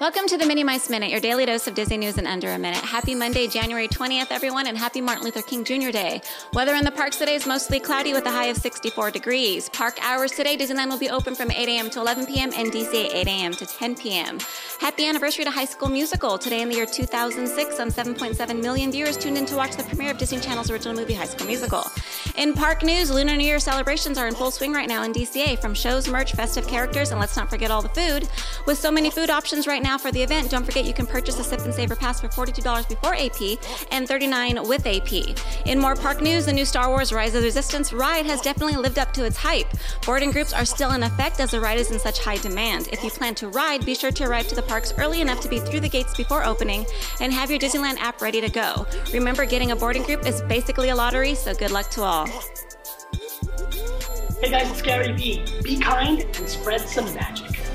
Welcome to the Mini Mice Minute, your daily dose of Disney news in under a minute. Happy Monday, January 20th, everyone, and happy Martin Luther King Jr. Day. Weather in the parks today is mostly cloudy with a high of 64 degrees. Park hours today, Disneyland will be open from 8 a.m. to 11 p.m. and DCA 8 a.m. to 10 p.m. Happy anniversary to High School Musical. Today in the year 2006, some 7.7 million viewers tuned in to watch the premiere of Disney Channel's original movie, High School Musical. In park news, Lunar New Year celebrations are in full swing right now in DCA, from shows, merch, festive characters, and let's not forget all the food. With so many food options right now for the event, don't forget you can purchase a Sip and Savor Pass for $42 before AP and 39 with AP. In more park news, the new Star Wars Rise of the Resistance ride has definitely lived up to its hype. Boarding groups are still in effect as the ride is in such high demand. If you plan to ride, be sure to arrive to the parks early enough to be through the gates before opening and have your Disneyland app ready to go. Remember, getting a boarding group is basically a lottery, so good luck to all. Hey guys, it's Gary Vee. Be kind and spread some magic.